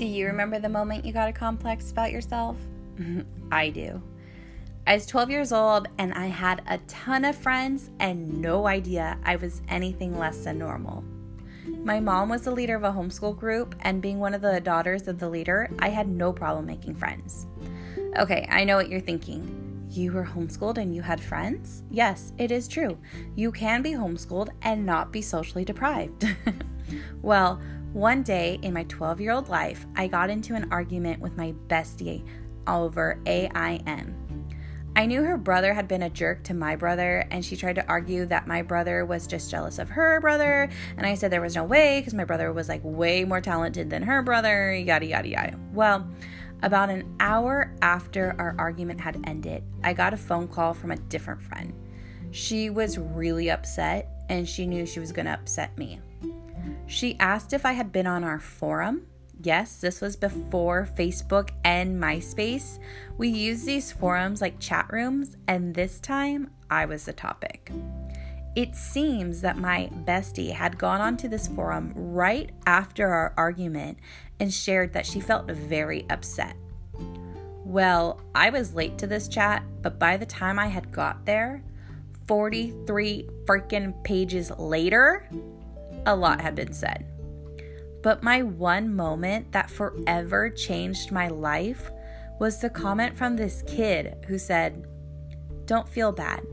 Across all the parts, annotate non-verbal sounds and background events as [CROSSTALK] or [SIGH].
Do you remember the moment you got a complex about yourself? [LAUGHS] I do. I was 12 years old and I had a ton of friends and no idea I was anything less than normal. My mom was the leader of a homeschool group, and being one of the daughters of the leader, I had no problem making friends. Okay, I know what you're thinking. You were homeschooled and you had friends? Yes, it is true. You can be homeschooled and not be socially deprived. [LAUGHS] well, one day in my 12 year old life, I got into an argument with my bestie over AIM. I knew her brother had been a jerk to my brother, and she tried to argue that my brother was just jealous of her brother. And I said there was no way because my brother was like way more talented than her brother, yada, yada, yada. Well, about an hour after our argument had ended, I got a phone call from a different friend. She was really upset, and she knew she was going to upset me. She asked if I had been on our forum. Yes, this was before Facebook and MySpace. We used these forums like chat rooms, and this time I was the topic. It seems that my bestie had gone onto this forum right after our argument and shared that she felt very upset. Well, I was late to this chat, but by the time I had got there, 43 freaking pages later, a lot had been said. But my one moment that forever changed my life was the comment from this kid who said, Don't feel bad.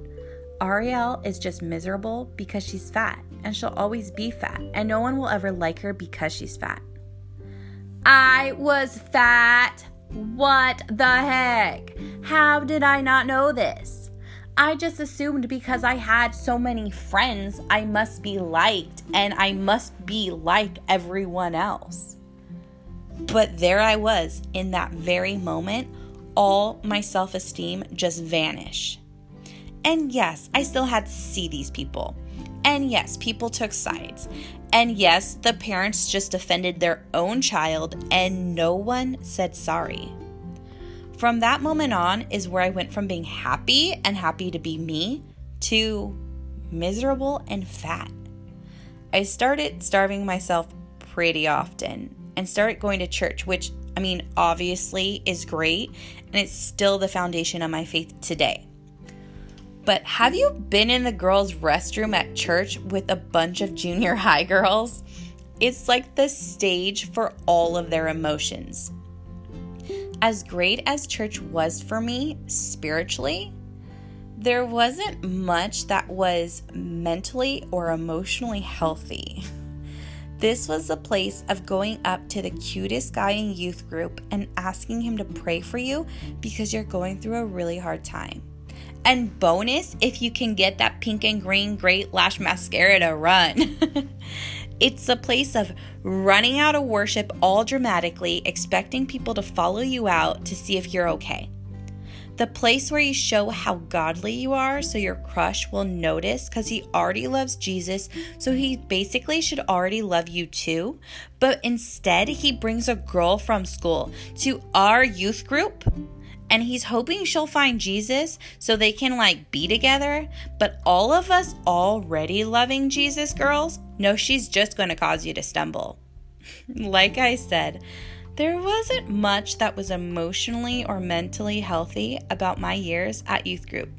Ariel is just miserable because she's fat, and she'll always be fat, and no one will ever like her because she's fat. I was fat. What the heck? How did I not know this? I just assumed because I had so many friends, I must be liked and I must be like everyone else. But there I was in that very moment, all my self esteem just vanished. And yes, I still had to see these people. And yes, people took sides. And yes, the parents just defended their own child and no one said sorry. From that moment on is where I went from being happy and happy to be me to miserable and fat. I started starving myself pretty often and started going to church, which I mean, obviously is great and it's still the foundation of my faith today. But have you been in the girls' restroom at church with a bunch of junior high girls? It's like the stage for all of their emotions as great as church was for me spiritually, there wasn't much that was mentally or emotionally healthy. This was the place of going up to the cutest guy in youth group and asking him to pray for you because you're going through a really hard time. And bonus, if you can get that pink and green great lash mascara to run. [LAUGHS] It's a place of running out of worship all dramatically, expecting people to follow you out to see if you're okay. The place where you show how godly you are so your crush will notice because he already loves Jesus, so he basically should already love you too. But instead, he brings a girl from school to our youth group and he's hoping she'll find Jesus so they can like be together. But all of us already loving Jesus girls know she's just going to cause you to stumble. [LAUGHS] like I said, there wasn't much that was emotionally or mentally healthy about my years at youth group.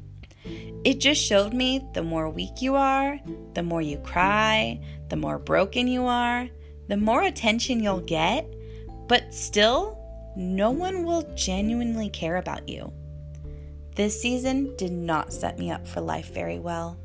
It just showed me the more weak you are, the more you cry, the more broken you are, the more attention you'll get, but still no one will genuinely care about you. This season did not set me up for life very well.